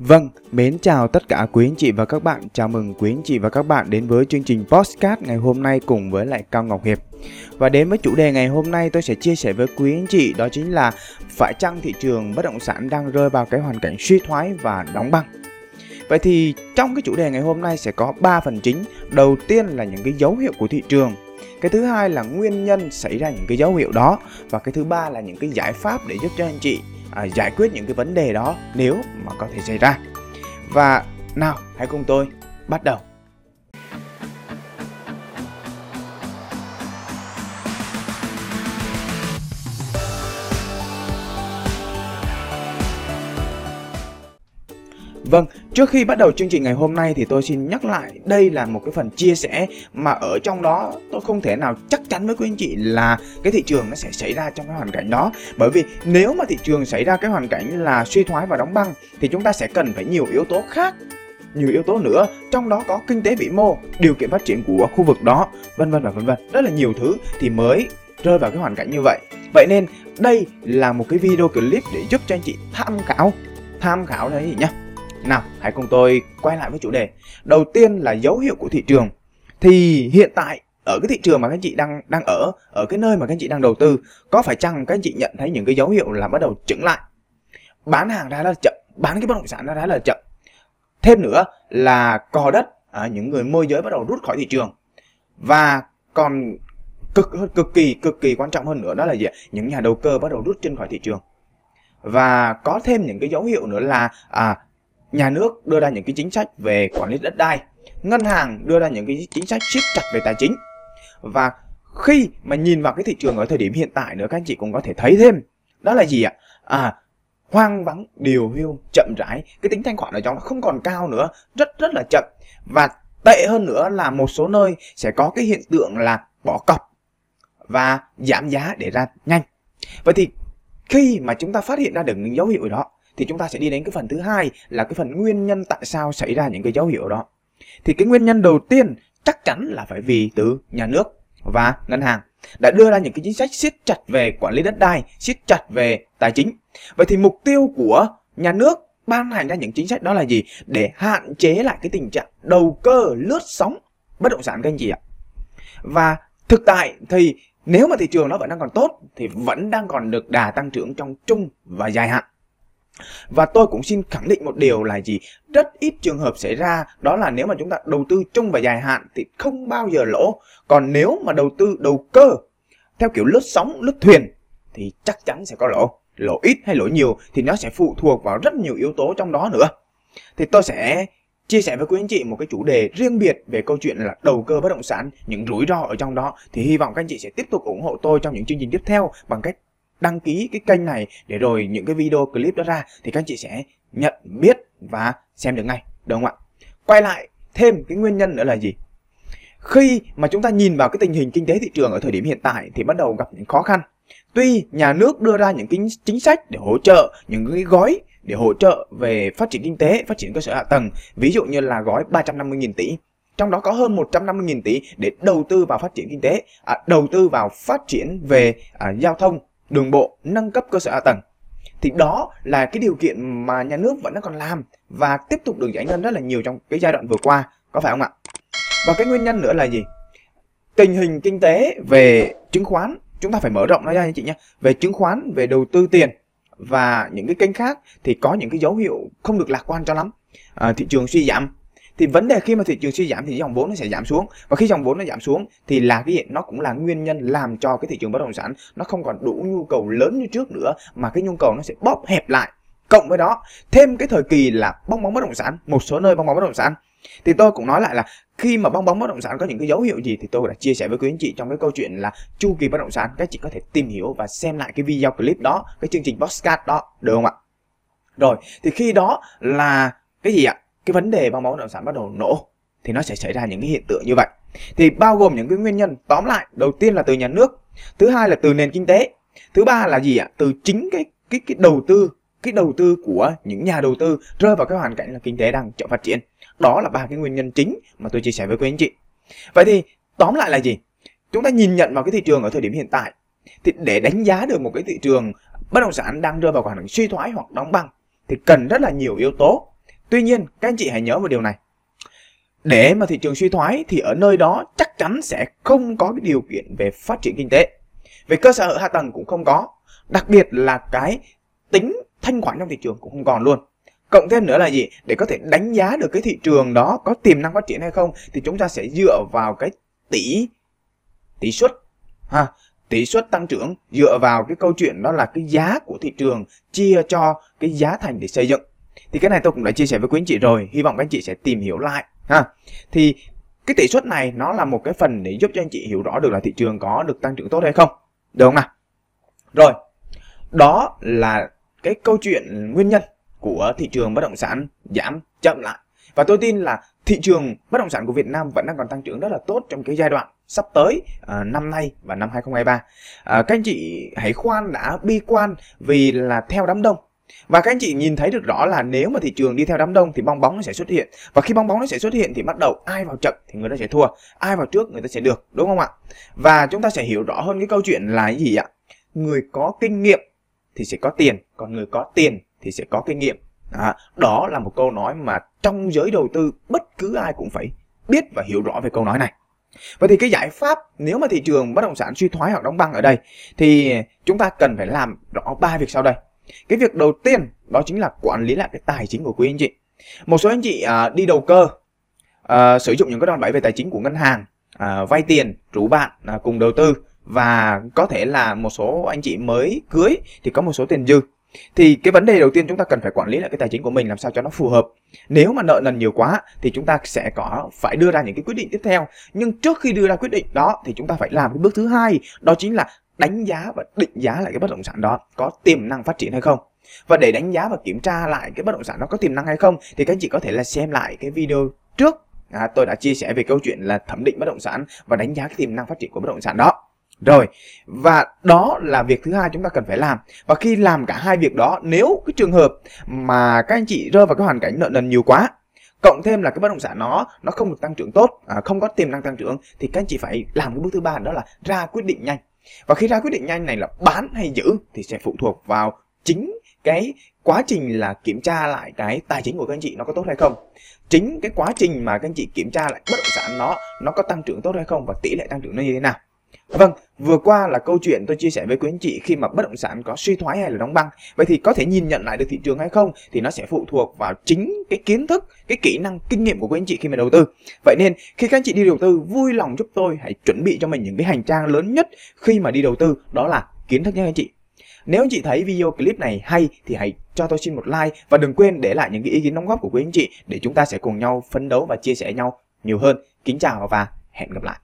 Vâng, mến chào tất cả quý anh chị và các bạn. Chào mừng quý anh chị và các bạn đến với chương trình Postcard ngày hôm nay cùng với lại Cao Ngọc Hiệp. Và đến với chủ đề ngày hôm nay tôi sẽ chia sẻ với quý anh chị đó chính là phải chăng thị trường bất động sản đang rơi vào cái hoàn cảnh suy thoái và đóng băng. Vậy thì trong cái chủ đề ngày hôm nay sẽ có 3 phần chính. Đầu tiên là những cái dấu hiệu của thị trường. Cái thứ hai là nguyên nhân xảy ra những cái dấu hiệu đó và cái thứ ba là những cái giải pháp để giúp cho anh chị à, giải quyết những cái vấn đề đó nếu mà có thể xảy ra. Và nào, hãy cùng tôi bắt đầu. Vâng, trước khi bắt đầu chương trình ngày hôm nay thì tôi xin nhắc lại đây là một cái phần chia sẻ mà ở trong đó tôi không thể nào chắc chắn với quý anh chị là cái thị trường nó sẽ xảy ra trong cái hoàn cảnh đó. Bởi vì nếu mà thị trường xảy ra cái hoàn cảnh là suy thoái và đóng băng thì chúng ta sẽ cần phải nhiều yếu tố khác nhiều yếu tố nữa. Trong đó có kinh tế vĩ mô điều kiện phát triển của khu vực đó vân vân và vân vân. Rất là nhiều thứ thì mới rơi vào cái hoàn cảnh như vậy. Vậy nên đây là một cái video clip để giúp cho anh chị tham khảo tham khảo là gì nhá nào, hãy cùng tôi quay lại với chủ đề. Đầu tiên là dấu hiệu của thị trường. Thì hiện tại ở cái thị trường mà các anh chị đang đang ở, ở cái nơi mà các anh chị đang đầu tư, có phải chăng các anh chị nhận thấy những cái dấu hiệu là bắt đầu chững lại? Bán hàng ra là chậm, bán cái bất động sản ra là chậm. Thêm nữa là cò đất, à, những người môi giới bắt đầu rút khỏi thị trường. Và còn cực cực kỳ cực kỳ quan trọng hơn nữa đó là gì? Những nhà đầu cơ bắt đầu rút chân khỏi thị trường. Và có thêm những cái dấu hiệu nữa là à, nhà nước đưa ra những cái chính sách về quản lý đất đai, ngân hàng đưa ra những cái chính sách siết chặt về tài chính. Và khi mà nhìn vào cái thị trường ở thời điểm hiện tại nữa, các anh chị cũng có thể thấy thêm. Đó là gì ạ? À hoang vắng, điều hưu, chậm rãi. Cái tính thanh khoản ở trong nó không còn cao nữa, rất rất là chậm. Và tệ hơn nữa là một số nơi sẽ có cái hiện tượng là bỏ cọc và giảm giá để ra nhanh. Vậy thì khi mà chúng ta phát hiện ra được những dấu hiệu đó thì chúng ta sẽ đi đến cái phần thứ hai là cái phần nguyên nhân tại sao xảy ra những cái dấu hiệu đó. Thì cái nguyên nhân đầu tiên chắc chắn là phải vì từ nhà nước và ngân hàng đã đưa ra những cái chính sách siết chặt về quản lý đất đai, siết chặt về tài chính. Vậy thì mục tiêu của nhà nước ban hành ra những chính sách đó là gì? Để hạn chế lại cái tình trạng đầu cơ lướt sóng bất động sản các anh chị ạ. Và thực tại thì nếu mà thị trường nó vẫn đang còn tốt thì vẫn đang còn được đà tăng trưởng trong trung và dài hạn và tôi cũng xin khẳng định một điều là gì? Rất ít trường hợp xảy ra đó là nếu mà chúng ta đầu tư chung và dài hạn thì không bao giờ lỗ. Còn nếu mà đầu tư đầu cơ theo kiểu lướt sóng, lướt thuyền thì chắc chắn sẽ có lỗ. Lỗ ít hay lỗ nhiều thì nó sẽ phụ thuộc vào rất nhiều yếu tố trong đó nữa. Thì tôi sẽ chia sẻ với quý anh chị một cái chủ đề riêng biệt về câu chuyện là đầu cơ bất động sản, những rủi ro ở trong đó thì hy vọng các anh chị sẽ tiếp tục ủng hộ tôi trong những chương trình tiếp theo bằng cách đăng ký cái kênh này để rồi những cái video clip đó ra thì các anh chị sẽ nhận biết và xem được ngay đúng không ạ? Quay lại thêm cái nguyên nhân nữa là gì? Khi mà chúng ta nhìn vào cái tình hình kinh tế thị trường ở thời điểm hiện tại thì bắt đầu gặp những khó khăn. Tuy nhà nước đưa ra những cái chính sách để hỗ trợ những cái gói để hỗ trợ về phát triển kinh tế phát triển cơ sở hạ tầng ví dụ như là gói 350.000 tỷ. Trong đó có hơn 150.000 tỷ để đầu tư vào phát triển kinh tế à, đầu tư vào phát triển về à, giao thông đường bộ, nâng cấp cơ sở hạ tầng. Thì đó là cái điều kiện mà nhà nước vẫn đang còn làm và tiếp tục được giải ngân rất là nhiều trong cái giai đoạn vừa qua, có phải không ạ? Và cái nguyên nhân nữa là gì? Tình hình kinh tế về chứng khoán, chúng ta phải mở rộng nó ra anh chị nhé. Về chứng khoán, về đầu tư tiền và những cái kênh khác thì có những cái dấu hiệu không được lạc quan cho lắm. À, thị trường suy giảm thì vấn đề khi mà thị trường suy giảm thì dòng vốn nó sẽ giảm xuống. Và khi dòng vốn nó giảm xuống thì là cái gì? Nó cũng là nguyên nhân làm cho cái thị trường bất động sản nó không còn đủ nhu cầu lớn như trước nữa, mà cái nhu cầu nó sẽ bóp hẹp lại. Cộng với đó, thêm cái thời kỳ là bong bóng bất động sản, một số nơi bong bóng bất động sản. Thì tôi cũng nói lại là khi mà bong bóng bất động sản có những cái dấu hiệu gì thì tôi đã chia sẻ với quý anh chị trong cái câu chuyện là chu kỳ bất động sản. Các chị có thể tìm hiểu và xem lại cái video clip đó, cái chương trình podcast đó, được không ạ? Rồi, thì khi đó là cái gì ạ? Cái vấn đề bong bóng bất động sản bắt đầu nổ, thì nó sẽ xảy ra những cái hiện tượng như vậy. Thì bao gồm những cái nguyên nhân. Tóm lại, đầu tiên là từ nhà nước, thứ hai là từ nền kinh tế, thứ ba là gì ạ? Từ chính cái cái cái đầu tư, cái đầu tư của những nhà đầu tư rơi vào cái hoàn cảnh là kinh tế đang chậm phát triển. Đó là ba cái nguyên nhân chính mà tôi chia sẻ với quý anh chị. Vậy thì, tóm lại là gì? Chúng ta nhìn nhận vào cái thị trường ở thời điểm hiện tại, thì để đánh giá được một cái thị trường bất động sản đang rơi vào hoàn cảnh suy thoái hoặc đóng băng, thì cần rất là nhiều yếu tố. Tuy nhiên, các anh chị hãy nhớ một điều này. Để mà thị trường suy thoái thì ở nơi đó chắc chắn sẽ không có cái điều kiện về phát triển kinh tế. Về cơ sở hạ tầng cũng không có. Đặc biệt là cái tính thanh khoản trong thị trường cũng không còn luôn. Cộng thêm nữa là gì? Để có thể đánh giá được cái thị trường đó có tiềm năng phát triển hay không thì chúng ta sẽ dựa vào cái tỷ tỷ suất ha, tỷ suất tăng trưởng dựa vào cái câu chuyện đó là cái giá của thị trường chia cho cái giá thành để xây dựng. Thì cái này tôi cũng đã chia sẻ với quý anh chị rồi, hy vọng các anh chị sẽ tìm hiểu lại ha. Thì cái tỷ suất này nó là một cái phần để giúp cho anh chị hiểu rõ được là thị trường có được tăng trưởng tốt hay không. Được không nào? Rồi. Đó là cái câu chuyện nguyên nhân của thị trường bất động sản giảm chậm lại. Và tôi tin là thị trường bất động sản của Việt Nam vẫn đang còn tăng trưởng rất là tốt trong cái giai đoạn sắp tới à, năm nay và năm 2023. À, các anh chị hãy khoan đã bi quan vì là theo đám đông. Và các anh chị nhìn thấy được rõ là nếu mà thị trường đi theo đám đông thì bong bóng nó sẽ xuất hiện. Và khi bong bóng nó sẽ xuất hiện thì bắt đầu ai vào chậm thì người ta sẽ thua, ai vào trước người ta sẽ được, đúng không ạ? Và chúng ta sẽ hiểu rõ hơn cái câu chuyện là cái gì ạ? Người có kinh nghiệm thì sẽ có tiền, còn người có tiền thì sẽ có kinh nghiệm À, đó là một câu nói mà trong giới đầu tư bất cứ ai cũng phải biết và hiểu rõ về câu nói này. Vậy thì cái giải pháp nếu mà thị trường bất động sản suy thoái hoặc đóng băng ở đây thì chúng ta cần phải làm rõ ba việc sau đây. Cái việc đầu tiên đó chính là quản lý lại cái tài chính của quý anh chị. Một số anh chị à, đi đầu cơ à, sử dụng những cái đòn bẩy về tài chính của ngân hàng, à, vay tiền, rủ bạn à, cùng đầu tư và có thể là một số anh chị mới cưới thì có một số tiền dư. Thì cái vấn đề đầu tiên chúng ta cần phải quản lý lại cái tài chính của mình làm sao cho nó phù hợp. Nếu mà nợ nần nhiều quá thì chúng ta sẽ có phải đưa ra những cái quyết định tiếp theo. Nhưng trước khi đưa ra quyết định đó thì chúng ta phải làm cái bước thứ hai đó chính là đánh giá và định giá lại cái bất động sản đó có tiềm năng phát triển hay không và để đánh giá và kiểm tra lại cái bất động sản đó có tiềm năng hay không thì các anh chị có thể là xem lại cái video trước à, tôi đã chia sẻ về câu chuyện là thẩm định bất động sản và đánh giá cái tiềm năng phát triển của bất động sản đó rồi, và đó là việc thứ hai chúng ta cần phải làm. Và khi làm cả hai việc đó, nếu cái trường hợp mà các anh chị rơi vào cái hoàn cảnh nợ nần nhiều quá, cộng thêm là cái bất động sản nó nó không được tăng trưởng tốt, à, không có tiềm năng tăng trưởng thì các anh chị phải làm cái bước thứ ba đó là ra quyết định nhanh. Và khi ra quyết định nhanh này là bán hay giữ thì sẽ phụ thuộc vào chính cái quá trình là kiểm tra lại cái tài chính của các anh chị nó có tốt hay không. Chính cái quá trình mà các anh chị kiểm tra lại bất động sản nó nó có tăng trưởng tốt hay không và tỷ lệ tăng trưởng nó như thế nào. Vâng, vừa qua là câu chuyện tôi chia sẻ với quý anh chị khi mà bất động sản có suy thoái hay là đóng băng. Vậy thì có thể nhìn nhận lại được thị trường hay không thì nó sẽ phụ thuộc vào chính cái kiến thức, cái kỹ năng, kinh nghiệm của quý anh chị khi mà đầu tư. Vậy nên khi các anh chị đi đầu tư vui lòng giúp tôi hãy chuẩn bị cho mình những cái hành trang lớn nhất khi mà đi đầu tư đó là kiến thức nha anh chị. Nếu anh chị thấy video clip này hay thì hãy cho tôi xin một like và đừng quên để lại những cái ý kiến đóng góp của quý anh chị để chúng ta sẽ cùng nhau phấn đấu và chia sẻ nhau nhiều hơn. Kính chào và hẹn gặp lại.